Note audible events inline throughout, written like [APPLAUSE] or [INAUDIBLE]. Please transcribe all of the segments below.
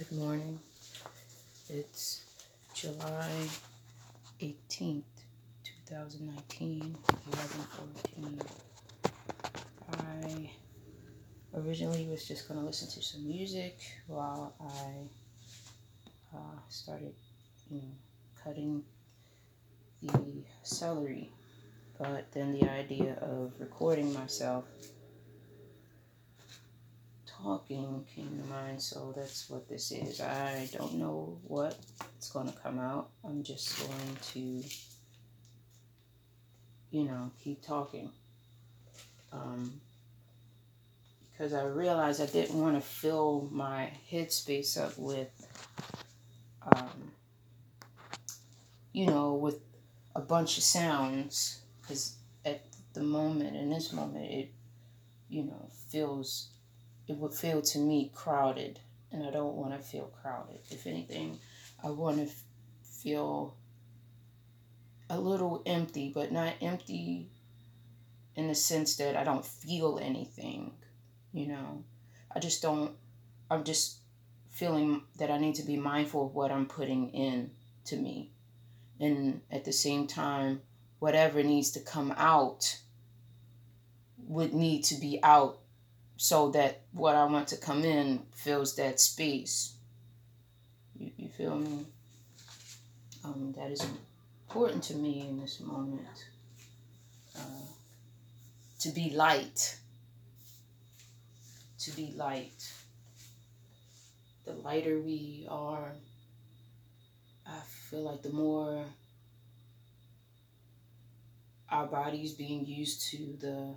Good morning. It's July 18th, 2019, 11:14. I originally was just going to listen to some music while I uh, started, you know, cutting the celery. But then the idea of recording myself talking came to mind, so that's what this is. I don't know what it's going to come out. I'm just going to, you know, keep talking. Um, because I realized I didn't want to fill my headspace up with, um, you know, with a bunch of sounds. Because at the moment, in this moment, it, you know, feels it would feel to me crowded, and I don't want to feel crowded. If anything, I want to f- feel a little empty, but not empty in the sense that I don't feel anything, you know. I just don't, I'm just feeling that I need to be mindful of what I'm putting in to me. And at the same time, whatever needs to come out would need to be out so that what I want to come in fills that space. You, you feel me? Um, that is important to me in this moment. Uh, to be light. To be light. The lighter we are, I feel like the more our bodies being used to the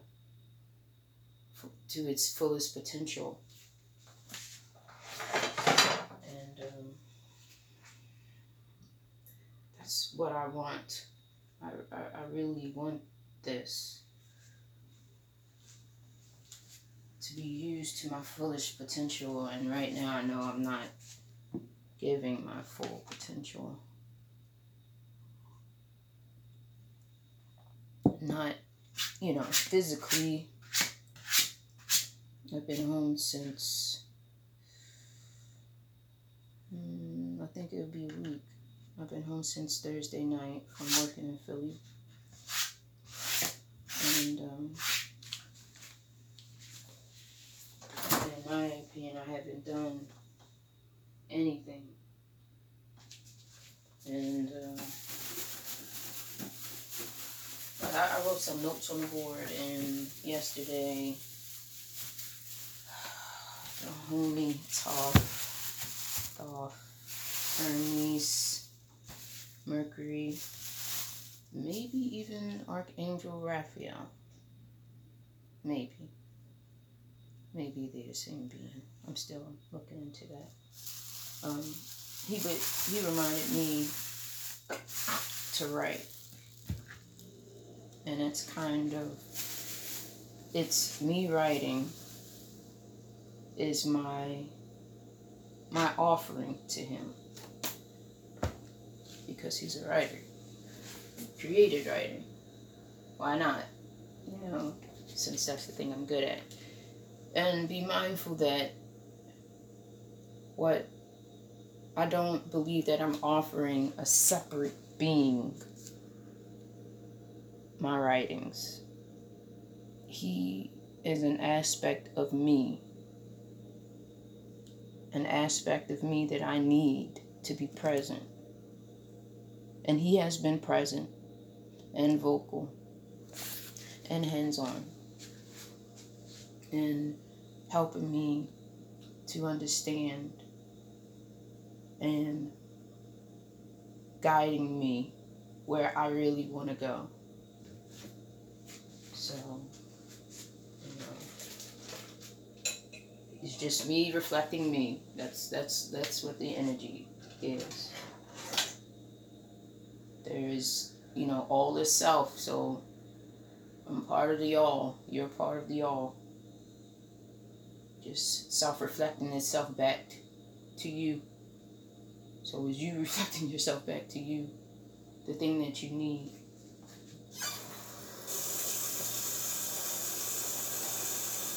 to its fullest potential. And um, that's what I want. I, I, I really want this to be used to my fullest potential. And right now, I know I'm not giving my full potential. Not, you know, physically I've been home since, mm, I think it'll be a week. I've been home since Thursday night from working in Philly. And, um, in my opinion, I haven't done anything. And, uh, I wrote some notes on the board, and yesterday, homie Thoth, Hermes, Mercury, maybe even Archangel Raphael. Maybe. Maybe they're the same being. I'm still looking into that. Um, he but he reminded me to write, and it's kind of it's me writing is my my offering to him. Because he's a writer created writing why not? You know since that's the thing i'm good at. And be mindful that what i don't believe that i'm offering a separate being my writings. He is an aspect of me an aspect of me that I need to be present. And He has been present and vocal and hands on in helping me to understand and guiding me where I really want to go. So. It's just me reflecting me. That's that's that's what the energy is. There is, you know, all is self, so I'm part of the all. You're part of the all. Just self-reflecting itself back to you. So is you [LAUGHS] reflecting yourself back to you, the thing that you need.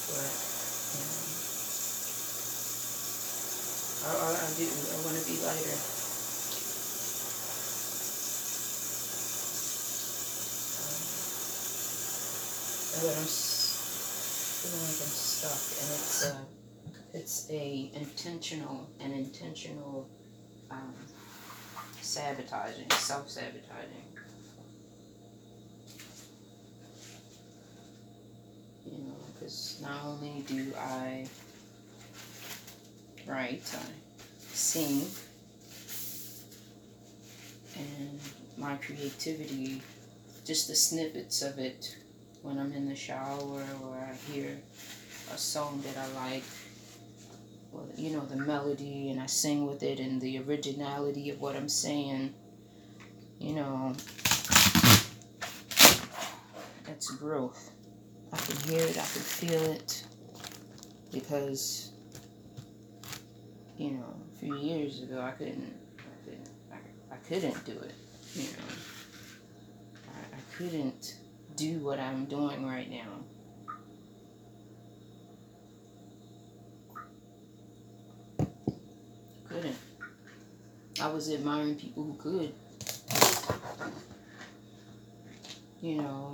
But I, I, I do. I want to be lighter. Um, but I'm feeling like I'm stuck, and it's a, it's a intentional and intentional um, sabotaging, self sabotaging. You know, because not only do I write, I sing, and my creativity, just the snippets of it when I'm in the shower or I hear a song that I like, well, you know, the melody and I sing with it and the originality of what I'm saying, you know, that's growth. I can hear it, I can feel it because, you know, a few years ago I couldn't, I couldn't, I, I couldn't do it, you know. I, I couldn't do what I'm doing right now. I couldn't. I was admiring people who could. You know,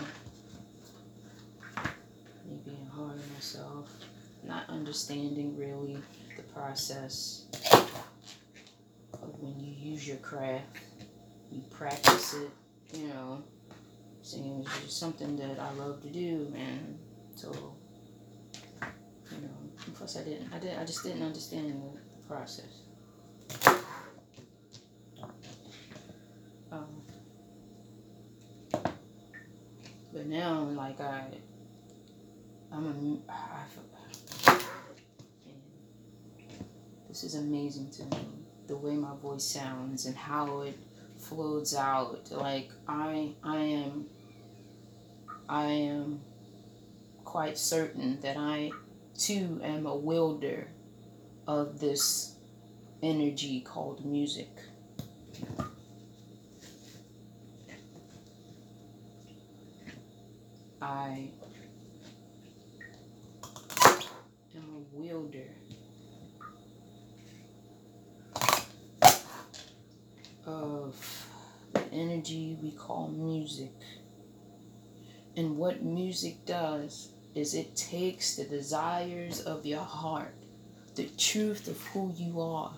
me being hard on myself, not understanding really process of when you use your craft, you practice it, you know. Is just something that I love to do, and so you know. plus, I didn't, I did, I just didn't understand the process. Um, but now, like I, I'm a, I, is amazing to me. The way my voice sounds and how it flows out. Like I, I am I am quite certain that I too am a wielder of this energy called music. I am a wielder of the energy we call music. And what music does is it takes the desires of your heart, the truth of who you are,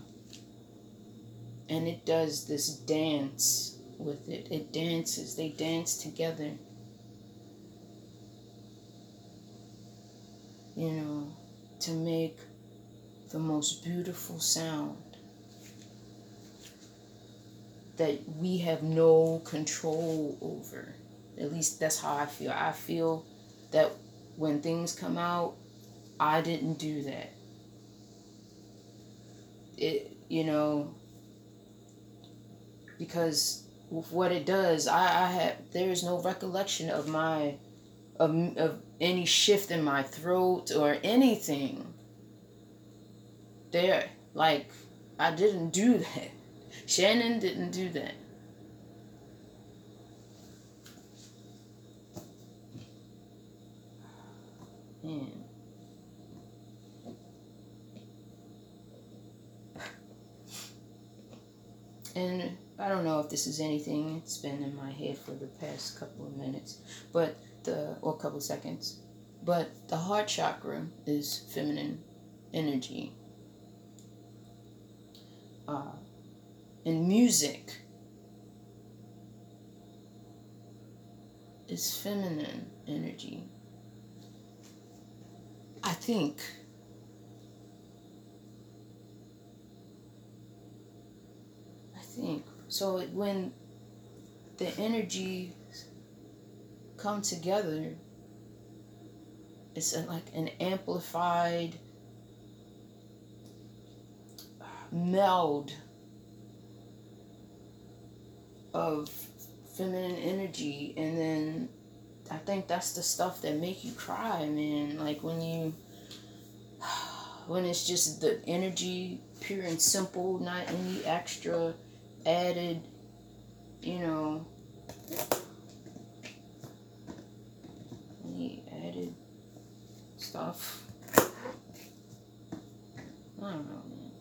and it does this dance with it. It dances, they dance together. You know, to make the most beautiful sound that we have no control over. At least that's how I feel. I feel that when things come out, I didn't do that. It, you know, because what it does, I, I have there is no recollection of my of, of any shift in my throat or anything. There, like I didn't do [LAUGHS] that. Shannon didn't do that. Man. And I don't know if this is anything. It's been in my head for the past couple of minutes, but the or couple seconds. But the heart chakra is feminine energy. Uh, and music is feminine energy. I think. I think. So when the energy come together, it's like an amplified uh, meld of feminine energy and then I think that's the stuff that make you cry, man. Like when you [SIGHS] when it's just the energy pure and simple, not any extra added, you know, any added stuff. I don't know, man.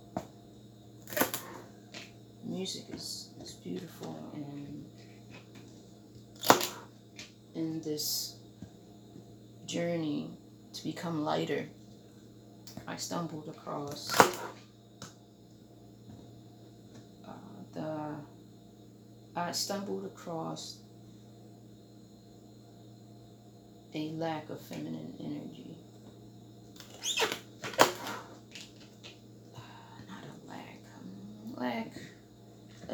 music is, is beautiful and in this journey to become lighter, I stumbled across uh, the I stumbled across a lack of feminine energy. Not a lack. Um, lack.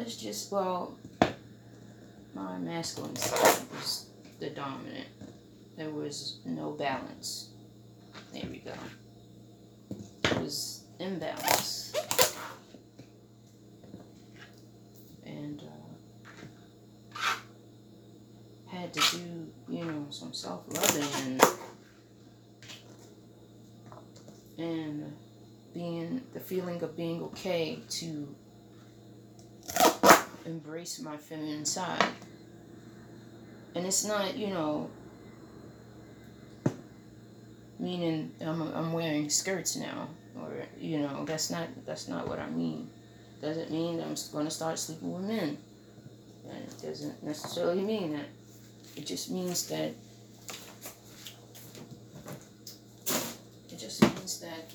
Let's just, well, my masculine side was the dominant. There was no balance. There we go. It was imbalance. And uh, had to do, you know, some self loving and and being the feeling of being okay to embrace my feminine side. And it's not, you know, meaning I'm, I'm wearing skirts now or you know that's not that's not what I mean. Doesn't mean I'm going to start sleeping with men. And it doesn't necessarily mean that. It just means that it just means that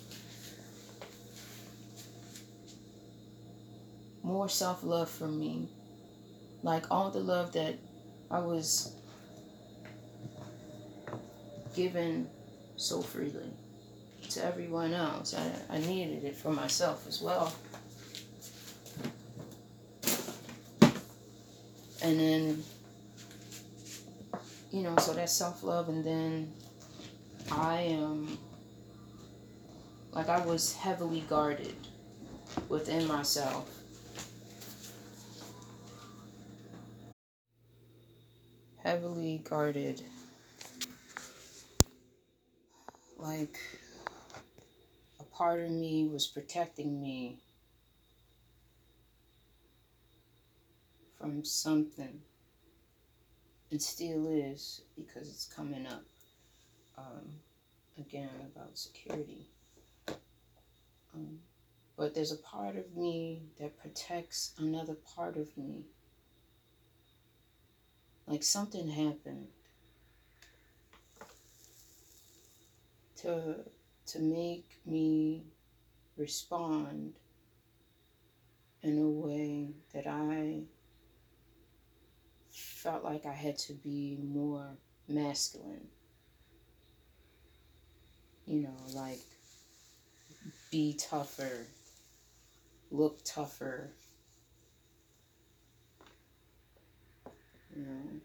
more self-love from me like all the love that I was given so freely to everyone else. I, I needed it for myself as well. And then, you know, so that's self love. And then I am, like, I was heavily guarded within myself. Heavily guarded. Like a part of me was protecting me from something and still is because it's coming up um, again about security. Um, but there's a part of me that protects another part of me like something happened to to make me respond in a way that I felt like I had to be more masculine. You know, like be tougher, look tougher. You know,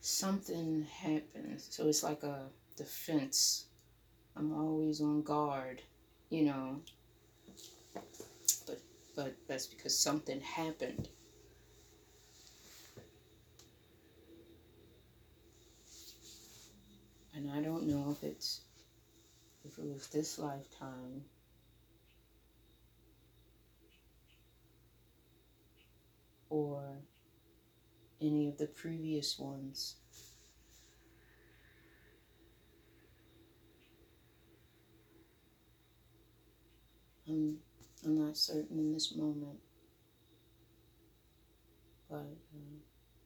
something happens. So it's like a defense. I'm always on guard, you know. But but that's because something happened. And I don't know if it's if it was this lifetime or any of the previous ones. I'm, I'm not certain in this moment. But, uh,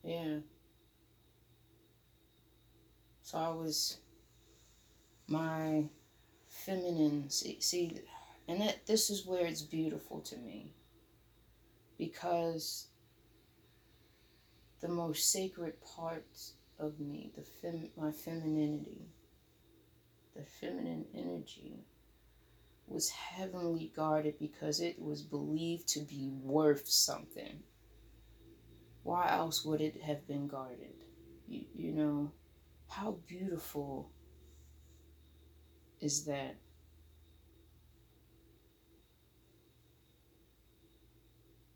yeah. So I was, my feminine, see, see, and that this is where it's beautiful to me. Because the most sacred parts of me, the fem, my femininity, the feminine energy, was heavenly guarded because it was believed to be worth something. Why else would it have been guarded? You, you know, how beautiful is that?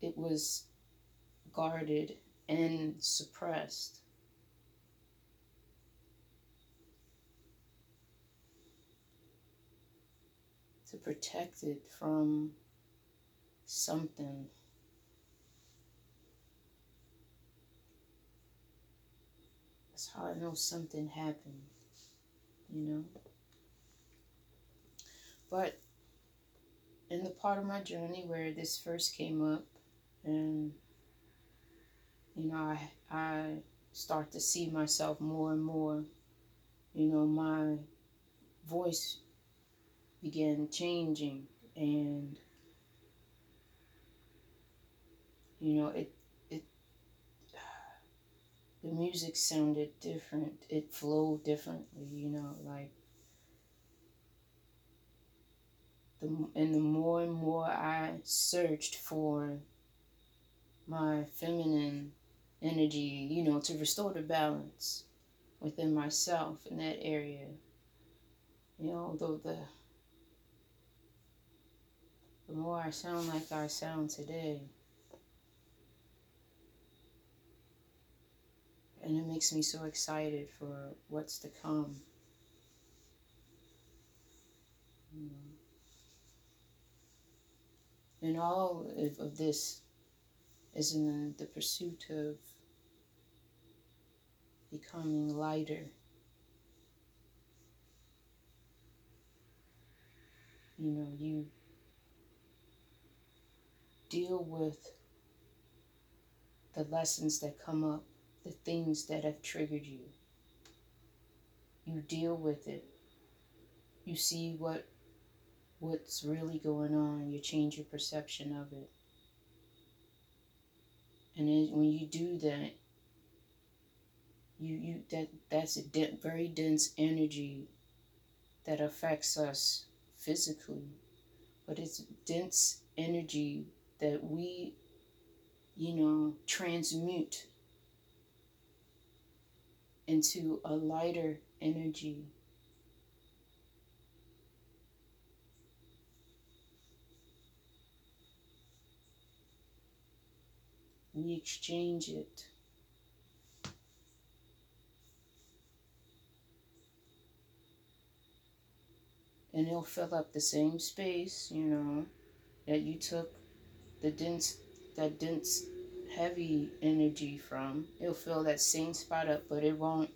It was guarded and suppressed to protect it from something. That's how I know something happened, you know? But in the part of my journey where this first came up, and you know, I I start to see myself more and more. You know, my voice began changing, and you know, it it [SIGHS] the music sounded different. It flowed differently. You know, like the and the more and more I searched for my feminine energy, you know, to restore the balance within myself in that area. You know, though the the more I sound like I sound today, and it makes me so excited for what's to come. You know. And all of, of this is in the pursuit of becoming lighter. You know, you deal with the lessons that come up, the things that have triggered you. You deal with it. You see what what's really going on. You change your perception of it. And then when you do that, you you that that's a de- very dense energy that affects us physically, but it's dense energy that we, you know, transmute into a lighter energy we exchange it. And it'll fill up the same space, you know, that you took the dense, that dense, heavy energy from. It'll fill that same spot up, but it won't,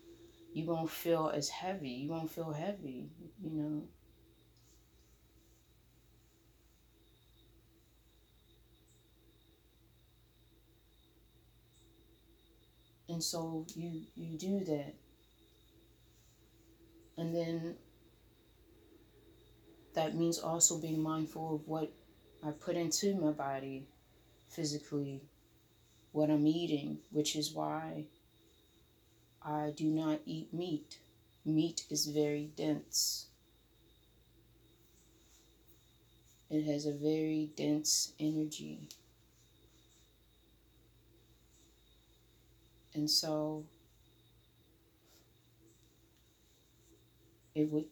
you won't feel as heavy. You won't feel heavy, you know. And so you you do that. And then that means also being mindful of what I put into my body physically, what I'm eating, which is why I do not eat meat. Meat is very dense. It has a very dense energy. And so it would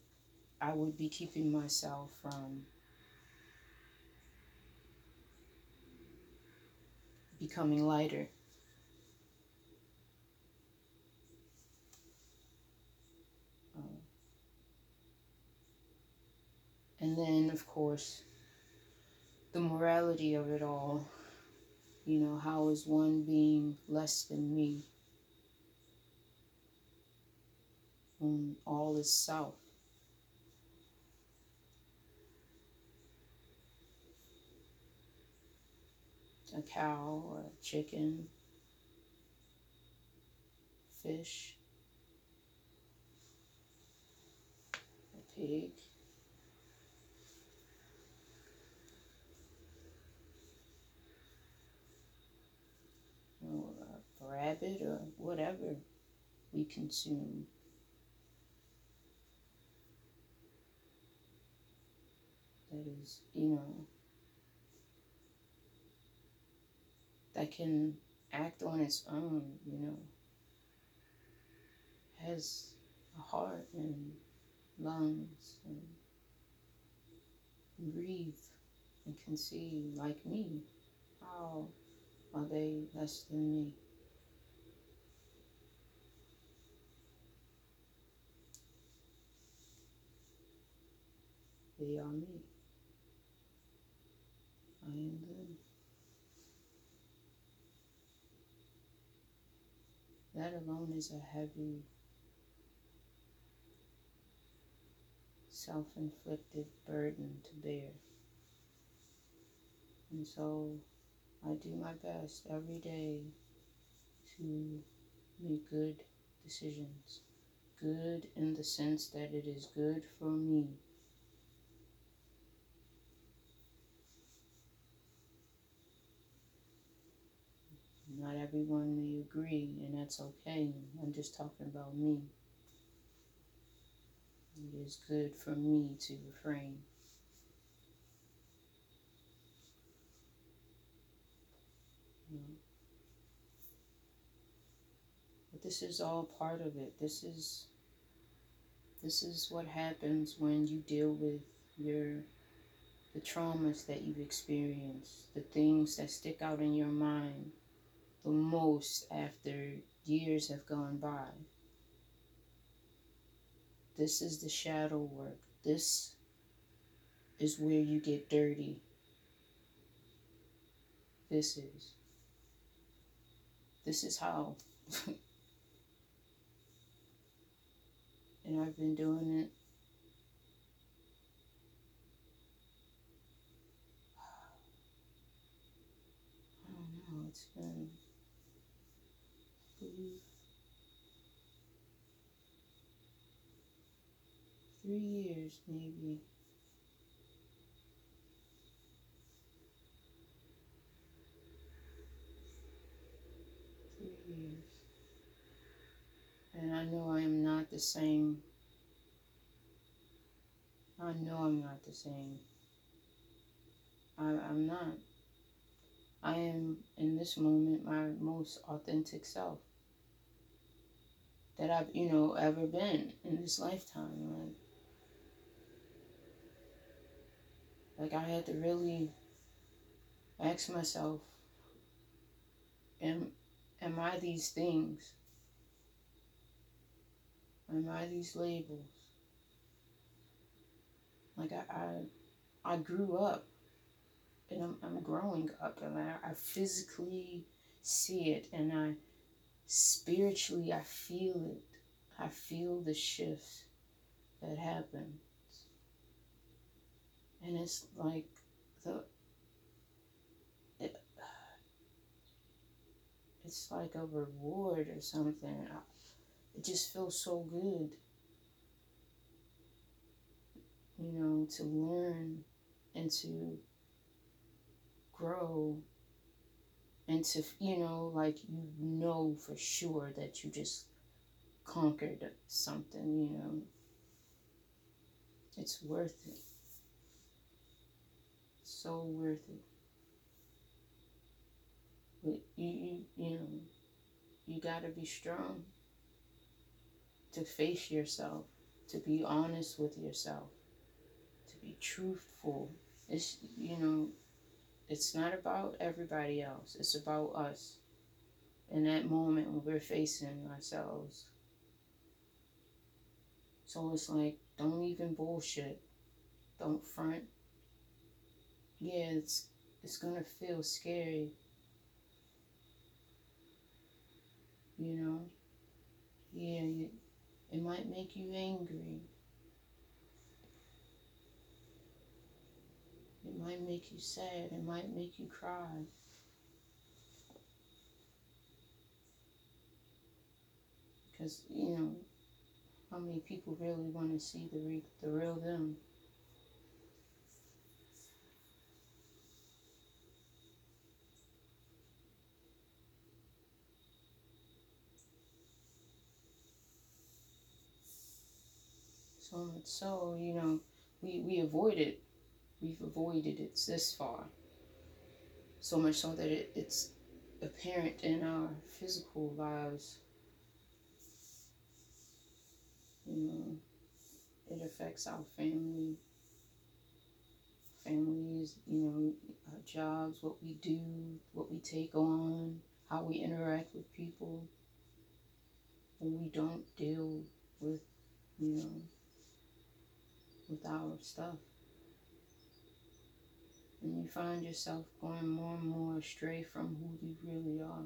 I would be keeping myself from becoming lighter. Um, and then, of course, the morality of it all. You know, how is one being less than me? When all is self. A cow or a chicken, fish, a pig. or a rabbit or whatever we consume. That is, you know, that can act on its own, you know, has a heart and lungs and breathe and can see like me. How are they less than me? They are me. I am them. That alone is a heavy, self inflicted burden to bear. And so I do my best every day to make good decisions. Good in the sense that it is good for me. Not everyone may agree, and that's okay. I'm just talking about me. It is good for me to refrain. But this is all part of it. This is this is what happens when you deal with your the traumas that you've experienced, the things that stick out in your mind most after years have gone by. This is the shadow work. This is where you get dirty. This is. This is how. [LAUGHS] and I've been doing it. [SIGHS] It's been three, three years maybe. Three years. And I know I am not the same. I know I'm not the same. I, I'm not. I am in this moment my most authentic self that I've, you know, ever been in this lifetime. Like, like I had to really ask myself, am Am I these things? Am I these labels? Like I, I, I grew up and I'm, I'm growing up and I, I physically see it and I spiritually I feel it. I feel the shifts that happens. And it's like the it, it's like a reward or something. It just feels so good, you know, to learn and to grow and to, you know, like you know for sure that you just conquered something, you know. It's worth it. So worth it you, you, you know, you got to be strong to face yourself, to be honest with yourself, to be truthful. It's, you know, it's not about everybody else, it's about us. In that moment when we're facing ourselves. So it's like, don't even bullshit. Don't front. Yeah, it's it's gonna feel scary You know? Yeah, you, it might make you angry. It might make you sad. It might make you cry. Because, you know, how many people really want to see the, re- the real them? So much so, you know, we, we avoid it. We've avoided it this far. So much so that it, it's apparent in our physical lives. You know, it affects our family, families, you know, our jobs, what we do, what we take on, how we interact with people. When we don't deal with, you know, with our stuff. And you find yourself going more and more astray from who you really are.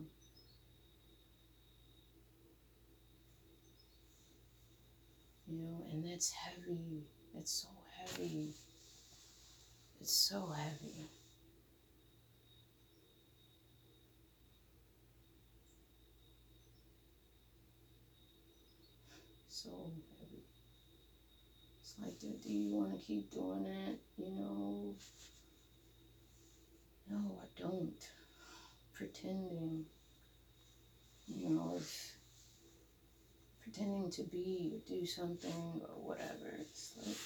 You know, and that's heavy. That's so heavy. It's so heavy. So like, do, do you want to keep doing it? You know? No, I don't. Pretending, you know, if pretending to be or do something or whatever. It's like,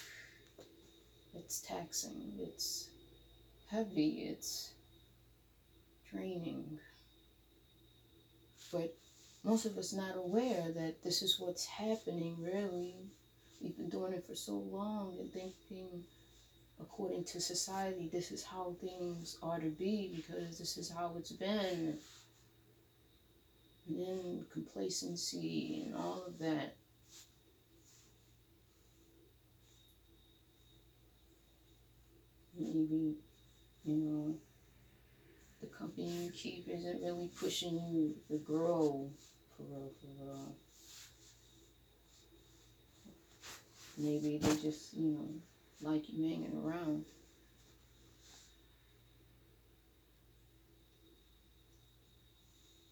it's taxing, it's heavy, it's draining. But most of us not aware that this is what's happening really. We've been doing it for so long and thinking according to society this is how things are to be because this is how it's been and then complacency and all of that. Maybe, you know, the company you keep isn't really pushing you to grow for real, for real. Maybe they just, you know, like you hanging around.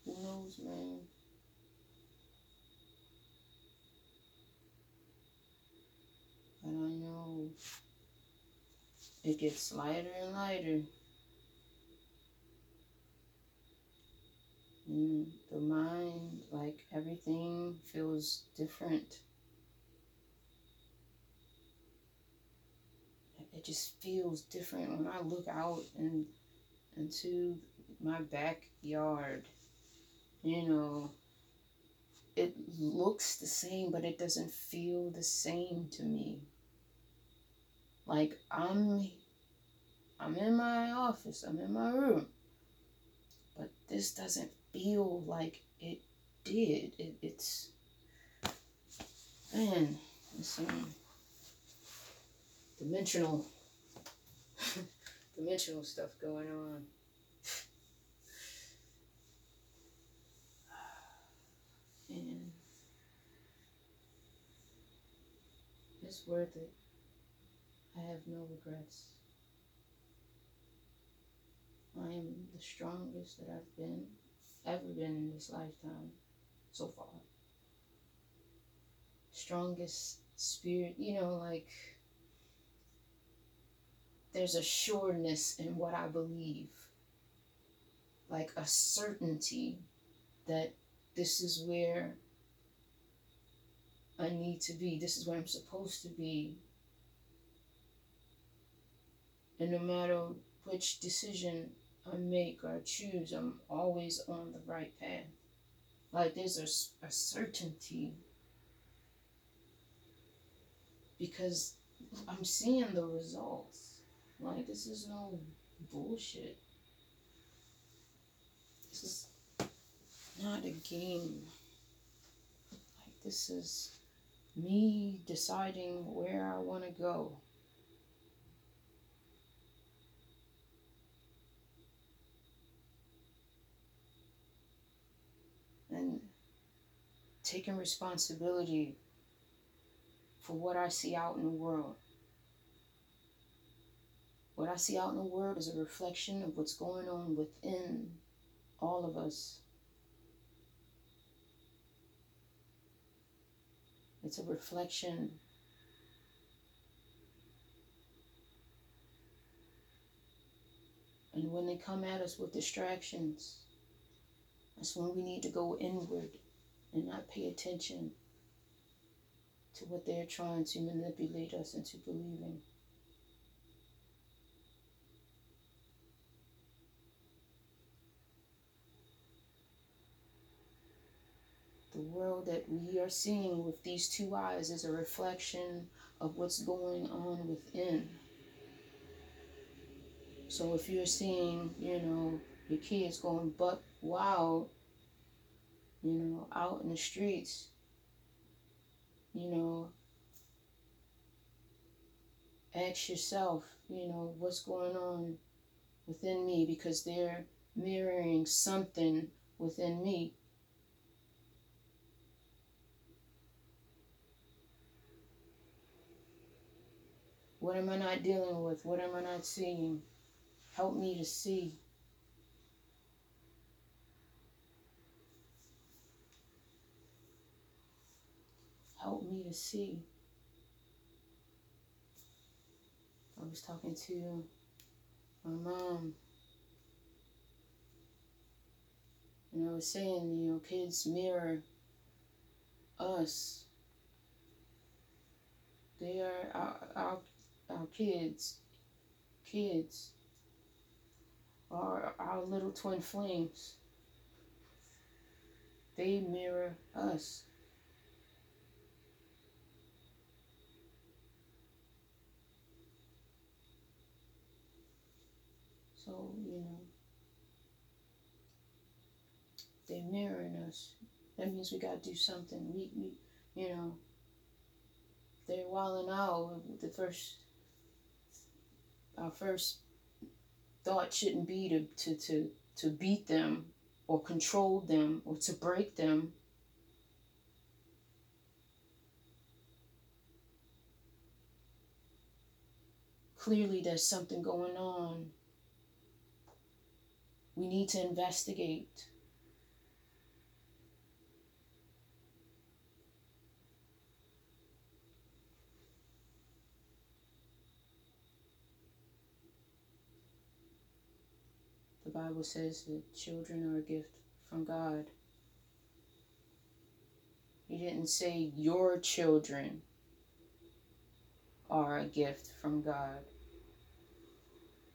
Who knows, man? But I know it gets lighter and lighter. And the mind, like everything feels different. It just feels different when I look out and into my backyard you know, it looks the same, but it doesn't feel the same to me. Like I'm I'm in my office, I'm in my room. But this doesn't feel like it did. It, it's man, there's some um, dimensional dimensional stuff going on. and it's worth it. I have no regrets. I am the strongest that I've been, ever been in this lifetime so far. Strongest spirit, you know, like there's a sureness in what I believe, like a certainty that this is where I need to be. This is where I'm supposed to be. And no matter which decision I make or choose, I'm always on the right path. Like there's a, a certainty because I'm seeing the results. Like this is no bullshit. This is not a game. Like, this is me deciding where I want to go. And taking responsibility for what I see out in the world. What I see out in the world is a reflection of what's going on within all of us. It's a reflection. And when they come at us with distractions, that's when we need to go inward and not pay attention to what they're trying to manipulate us into believing. The world that we are seeing with these two eyes is a reflection of what's going on within. So if you're seeing, you know, your kids going buck wild, you know, out in the streets, you know, ask yourself, you know, what's going on within me because they're mirroring something within me What am I not dealing with? What am I not seeing? Help me to see. Help me let's see. I was talking to my mom. And I was saying, you know, kids mirror us. They are our, our, our kids. Kids are our little twin flames. They mirror us. So, you know, they're mirroring us. That means we gotta do something. We, we you know, they're wilding out. The first, our first thought shouldn't be to, to, to, to beat them or control them or to break them. Clearly, there's something going on. We need to investigate. Bible says that children are a gift from God. He didn't say your children are a gift from God.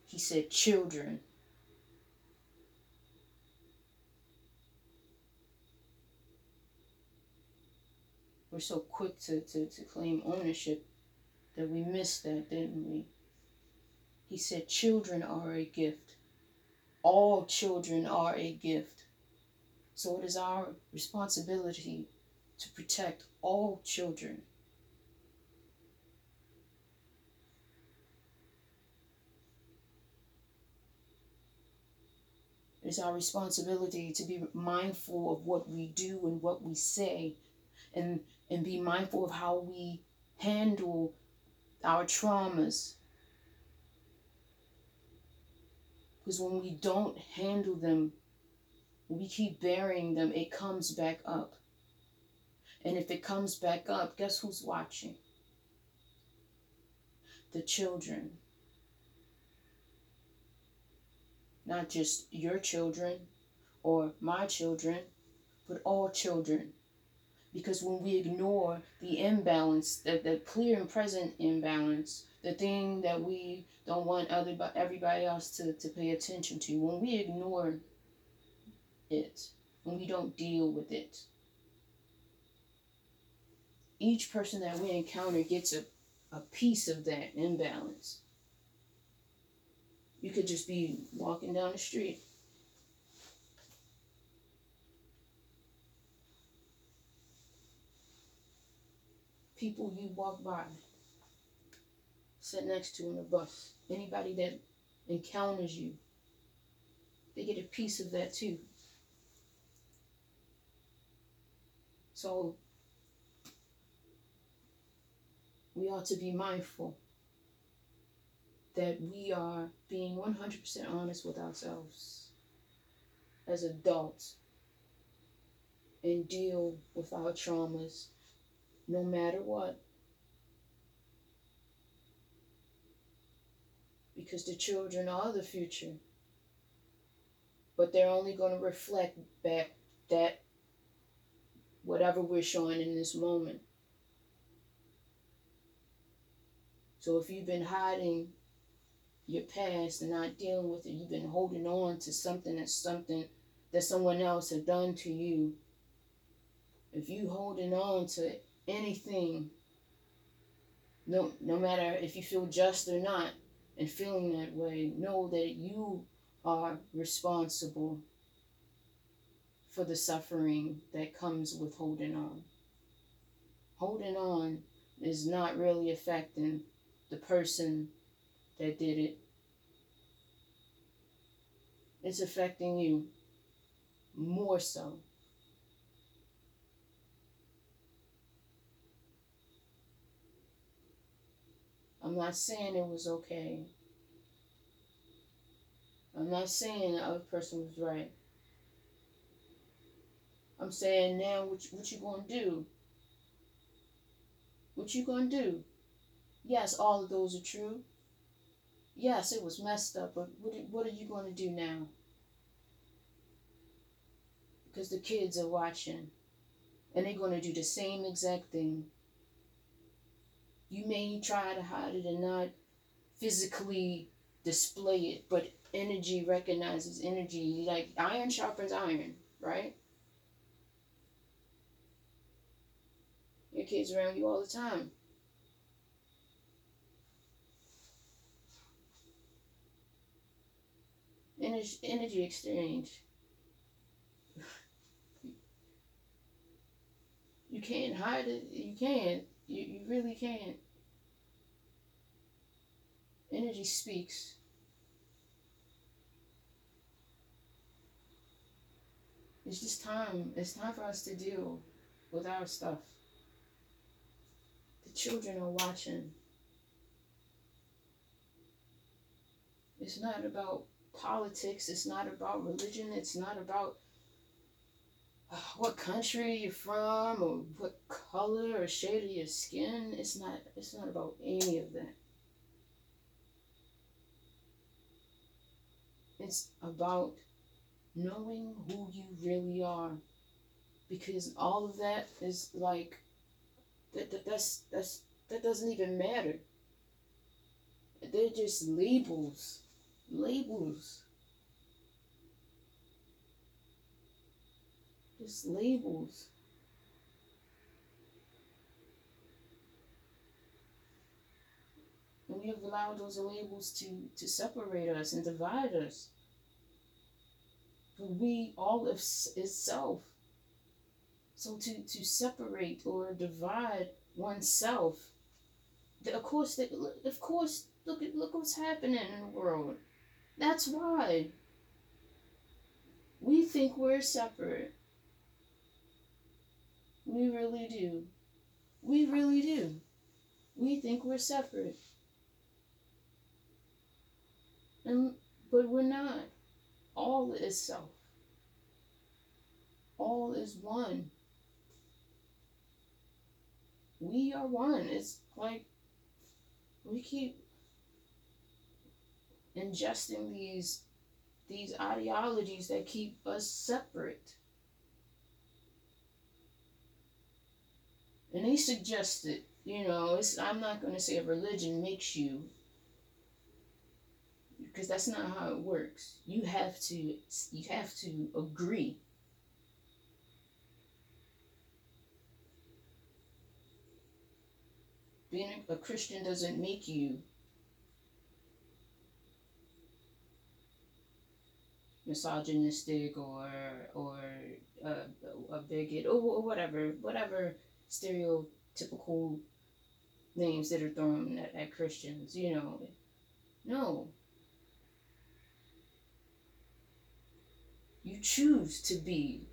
He said children. We're so quick to, to, to claim ownership that we missed that, didn't we? He said children are a gift. All children are a gift. So it is our responsibility to protect all children. It is our responsibility to be mindful of what we do and what we say and, and be mindful of how we handle our traumas Because when we don't handle them, we keep burying them, it comes back up. And if it comes back up, guess who's watching? The children. Not just your children or my children, but all children. Because when we ignore the imbalance, that the clear and present imbalance, the thing that we don't want other everybody else to, to pay attention to. When we ignore it when we don't deal with it each person that we encounter gets a, a piece of that imbalance. You could just be walking down the street. People you walk by sit next to on the bus, anybody that encounters you, they get a piece of that too. So we ought to be mindful that we are being 100% honest with ourselves as adults and deal with our traumas no matter what. Because the children are the future. But they're only going to reflect back that whatever we're showing in this moment. So if you've been hiding your past and not dealing with it, you've been holding on to something that's something that someone else has done to you. If you holding on to anything, no no matter if you feel just or not, and feeling that way, know that you are responsible for the suffering that comes with holding on. Holding on is not really affecting the person that did it. It's affecting you more so. I'm not saying it was okay. I'm not saying the other person was right. I'm saying now what you, what you gonna do? What you gonna do? Yes, all of those are true. Yes, it was messed up, but what, what are you going to do now? Because the kids are watching and they're going to do the same exact thing. You may try to hide it and not physically display it, but energy recognizes energy. Like iron sharpens iron, right? Your kids around you all the time. Energy, energy exchange. [LAUGHS] You can't hide it. You can't. You, you really can't. Energy speaks. It's just time. It's time for us to deal with our stuff. The children are watching. It's not about politics. It's not about religion. It's not about [SIGHS] what country you're from or what color or shade of your skin. It's not it's not about any of that. It's about knowing who you really are. Because all of that is like that, that that's that's that doesn't even matter. They're just labels. Labels. Just labels. And we have allowed those labels to, to separate us and divide us. But we, all of is self. So to, to separate or divide oneself, of course, that of course, look at look what's happening in the world. That's why we think we're separate. We really do. We really do. We think we're separate. And but we're not. All is self. All is one. We are one. It's like we keep ingesting these these ideologies that keep us separate. And they suggested, you know, it's, I'm not going to say a religion makes you, because that's not how it works. You have to, you have to agree. Being a Christian doesn't make you misogynistic or or uh, a bigot or, or whatever whatever stereotypical names that are thrown at, at Christians, you know. No. You choose to be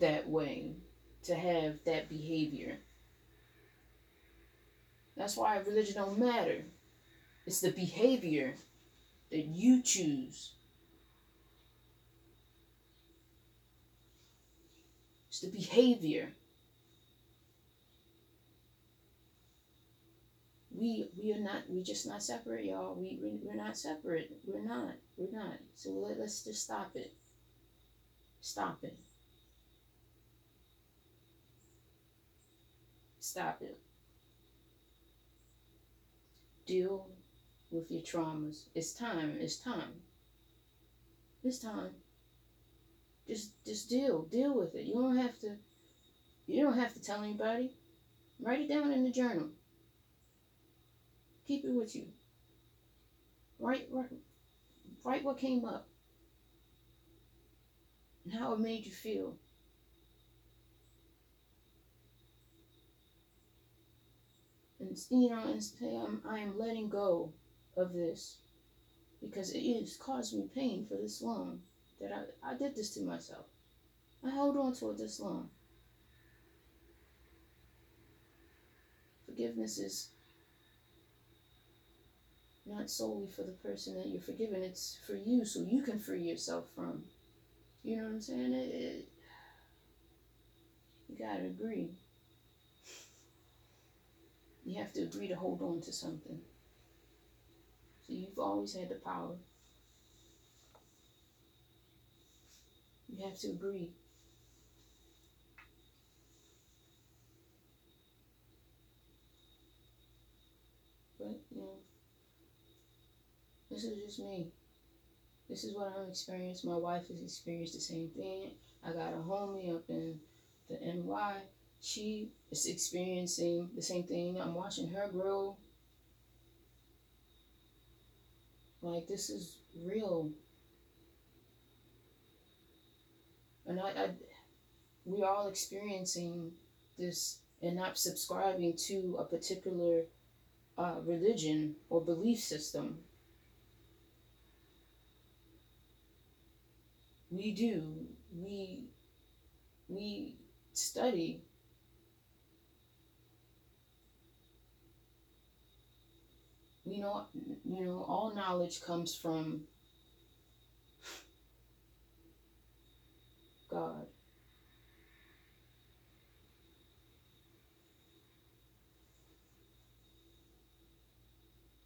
that way, to have that behavior. That's why religion don't matter. It's the behavior that you choose. It's the behavior. We we are not we just not separate y'all. We, we we're not separate. We're not. We're not. So let, let's just stop it. Stop it. Stop it. Deal with your traumas. It's time. It's time. It's time. Just just deal. Deal with it. You don't have to you don't have to tell anybody. Write it down in the journal Keep it with you. Write, write, write what came up and how it made you feel. And you know, and say, I'm, I am letting go of this because it has caused me pain for this long that I, I did this to myself. I held on to it this long. Forgiveness is not solely for the person that you're forgiving, it's for you so you can free yourself from. You know what I'm saying? It, it, you gotta agree. You have to agree to hold on to something. So you've always had the power. You have to agree. But, you know, this is just me. This is what I'm experiencing. My wife has experienced the same thing. I got a homie up in the NY. She is experiencing the same thing. I'm watching her grow. Like, this is real. And I, I we're all experiencing this and not subscribing to a particular uh, religion or belief system. We do. We we study. We know you know all knowledge comes from God.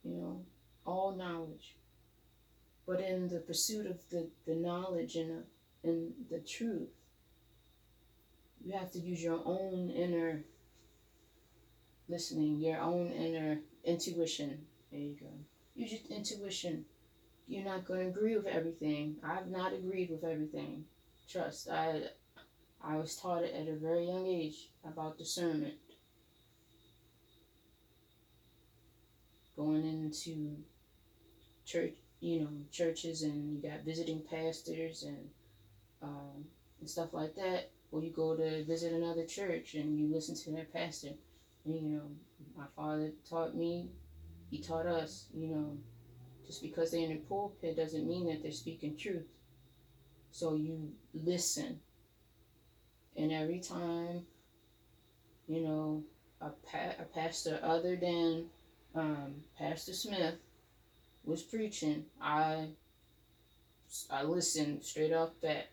You know, all knowledge. But in the pursuit of the, the knowledge and, the, and the truth, you have to use your own inner listening, your own inner intuition. There you go. Use your intuition. You're not going to agree with everything. I've not agreed with everything. Trust. I I was taught it at a very young age about discernment. Going into church, you know, churches and you got visiting pastors and um, and stuff like that. Or you go to visit another church and you listen to their pastor. And, you know, my father taught me, he taught us, you know, just because they're in the pulpit doesn't mean that they're speaking truth. So you listen. And every time, you know, a, pa- a pastor other than um, Pastor Smith was preaching, I I listened straight off that.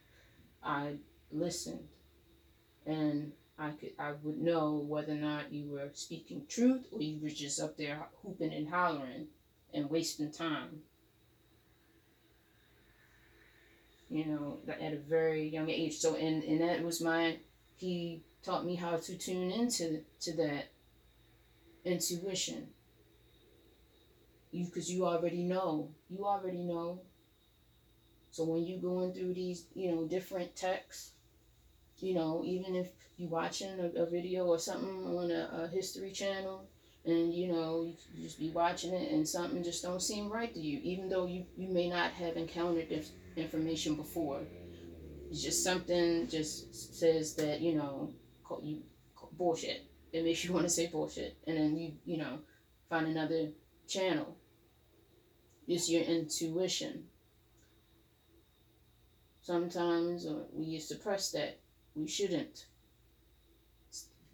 I listened, and I could I would know whether or not you were speaking truth or you were just up there hooping and hollering and wasting time. You know, at a very young age. So and and that was my he taught me how to tune into to that intuition. You because you already know. You already know. So when you going through these, you know, different texts, you know, even if you watching a, a video or something on a, a history channel, and you know you, just be watching it and something just don't seem right to you, even though you you may not have encountered this information before. It's just something just says that you know you bullshit. It makes you want to say bullshit, and then you you know find another channel. It's your intuition. Sometimes uh, we suppress that. We shouldn't.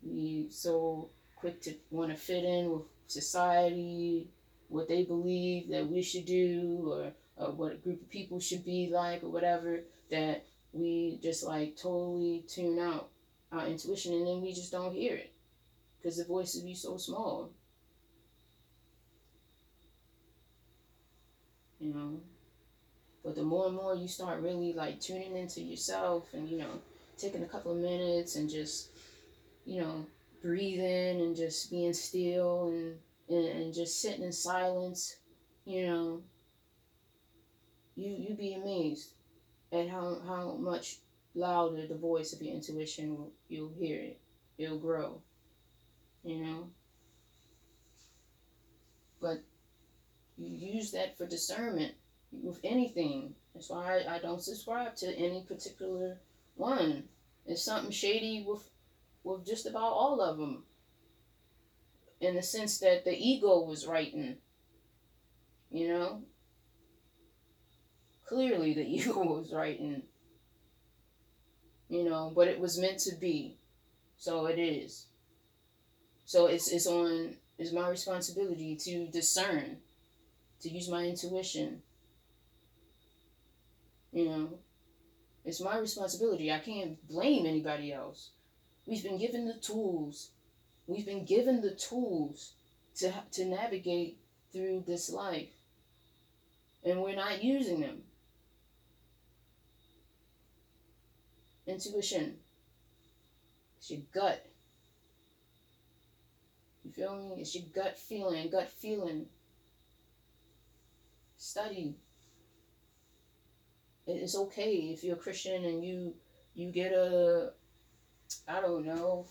We so quick to want to fit in with society, what they believe that we should do, or, or what a group of people should be like, or whatever, that we just like totally tune out our intuition and then we just don't hear it because the voices be so small. You know? But the more and more you start really like tuning into yourself and, you know, taking a couple of minutes and just, you know, breathing and just being still and, and, and just sitting in silence, you know, you you be amazed at how, how much louder the voice of your intuition will you'll hear it. It'll grow. You know? But you use that for discernment with anything. That's why I, I don't subscribe to any particular one. There's something shady with with just about all of them. In the sense that the ego was writing. You know? Clearly the [LAUGHS] ego was writing. You know, but it was meant to be. So it is. So it's it's on it's my responsibility to discern, to use my intuition. You know, it's my responsibility. I can't blame anybody else. We've been given the tools. We've been given the tools to to navigate through this life. And we're not using them. Intuition. It's your gut. You feel me? It's your gut feeling, gut feeling. Study. It's okay if you're a Christian and you you get a I don't know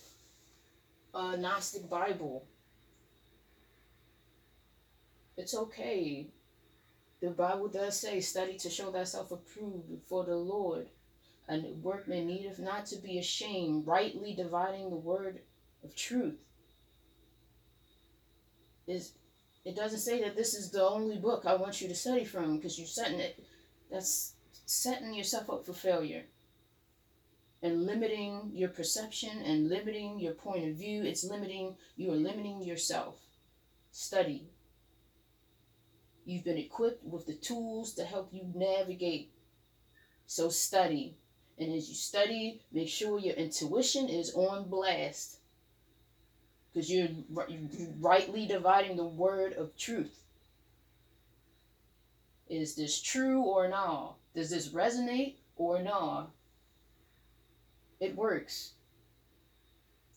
a Gnostic Bible. It's okay. The Bible does say, study to show thyself approved for the Lord. And workman needeth not to be ashamed, rightly dividing the word of truth. Is it doesn't say that this is the only book I want you to study from because you're setting it that's setting yourself up for failure and limiting your perception and limiting your point of view. It's limiting, you are limiting yourself. Study. You've been equipped with the tools to help you navigate. So study. And as you study, make sure your intuition is on blast. Because you're, you're rightly dividing the word of truth. Is this true or not? Does this resonate or not? It works.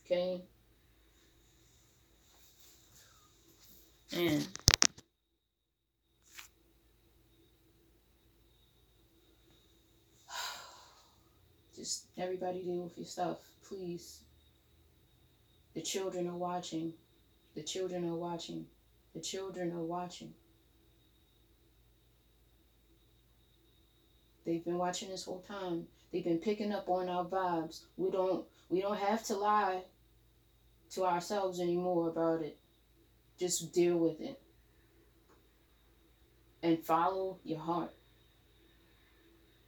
Okay? And [SIGHS] just everybody deal with your stuff, please. The children are watching. The children are watching. The children are watching. They've been watching this whole time. They've been picking up on our vibes. We don't we don't have to lie to ourselves anymore about it. Just deal with it. And follow your heart.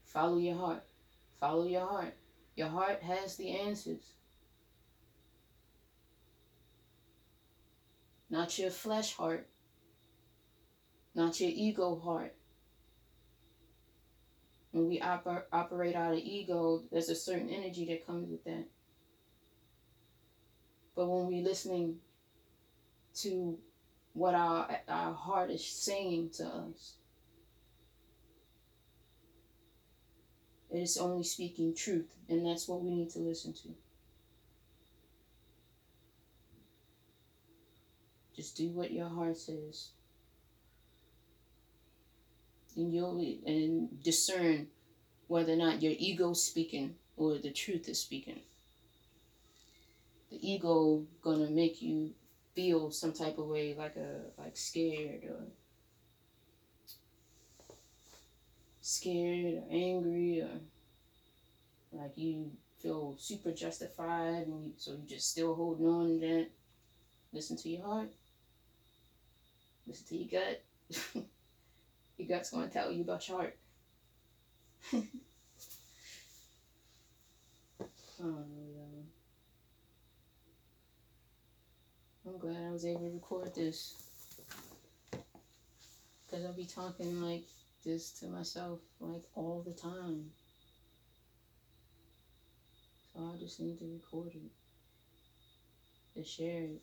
Follow your heart. Follow your heart. Your heart has the answers. Not your flesh heart. Not your ego heart when we oper- operate out of ego, there's a certain energy that comes with that. But when we're listening to what our our heart is saying to us, it is only speaking truth, and that's what we need to listen to. Just do what your heart says and you'll and discern whether or not your ego is speaking or the truth is speaking. The ego gonna make you feel some type of way, like a like scared or scared or angry or like you feel super justified and you, so you just still holding on to that. Listen to your heart. Listen to your gut. [LAUGHS] your gut's going to tell you about your heart. [LAUGHS] oh, I'm glad I was able to record this. Because I'll be talking like this to myself like all the time. So I just need to record it. To share it.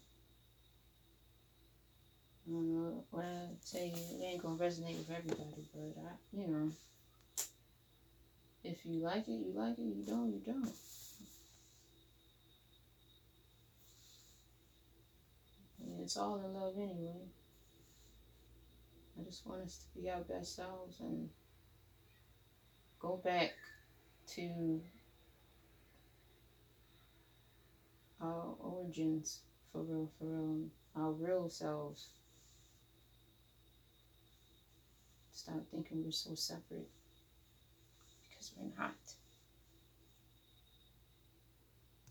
I don't know what I tell you, It ain't gonna resonate with everybody, but I, you know, if you like it, you like it. You don't, you don't. And it's all in love anyway. I just want us to be our best selves and go back to our origins for real, for real, our real selves. Stop thinking we're so separate because we're not.